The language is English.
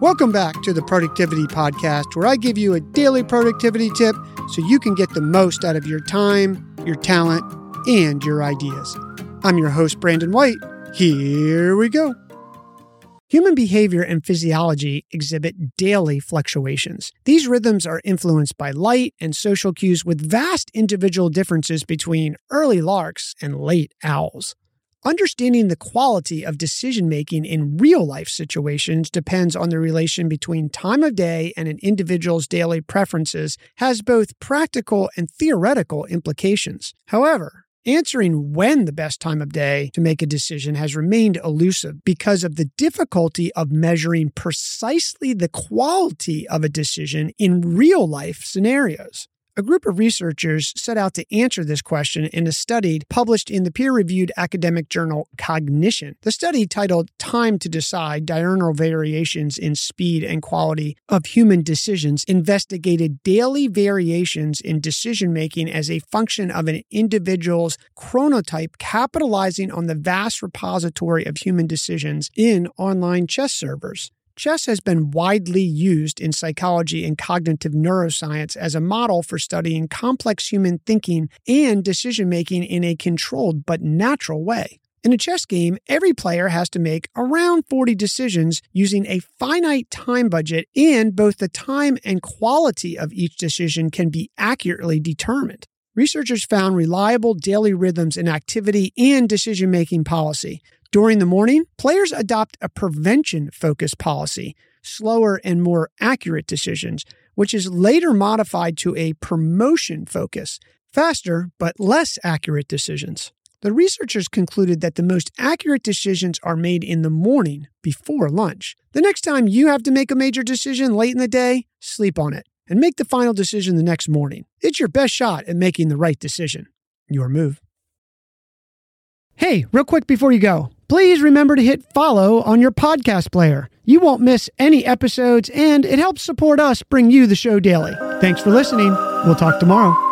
Welcome back to the Productivity Podcast, where I give you a daily productivity tip so you can get the most out of your time, your talent, and your ideas. I'm your host, Brandon White. Here we go. Human behavior and physiology exhibit daily fluctuations. These rhythms are influenced by light and social cues with vast individual differences between early larks and late owls. Understanding the quality of decision making in real life situations depends on the relation between time of day and an individual's daily preferences, has both practical and theoretical implications. However, Answering when the best time of day to make a decision has remained elusive because of the difficulty of measuring precisely the quality of a decision in real life scenarios. A group of researchers set out to answer this question in a study published in the peer reviewed academic journal Cognition. The study, titled Time to Decide Diurnal Variations in Speed and Quality of Human Decisions, investigated daily variations in decision making as a function of an individual's chronotype, capitalizing on the vast repository of human decisions in online chess servers. Chess has been widely used in psychology and cognitive neuroscience as a model for studying complex human thinking and decision making in a controlled but natural way. In a chess game, every player has to make around 40 decisions using a finite time budget, and both the time and quality of each decision can be accurately determined. Researchers found reliable daily rhythms in activity and decision making policy. During the morning, players adopt a prevention focused policy, slower and more accurate decisions, which is later modified to a promotion focus, faster but less accurate decisions. The researchers concluded that the most accurate decisions are made in the morning before lunch. The next time you have to make a major decision late in the day, sleep on it and make the final decision the next morning. It's your best shot at making the right decision. Your move. Hey, real quick before you go please remember to hit follow on your podcast player. You won't miss any episodes, and it helps support us bring you the show daily. Thanks for listening. We'll talk tomorrow.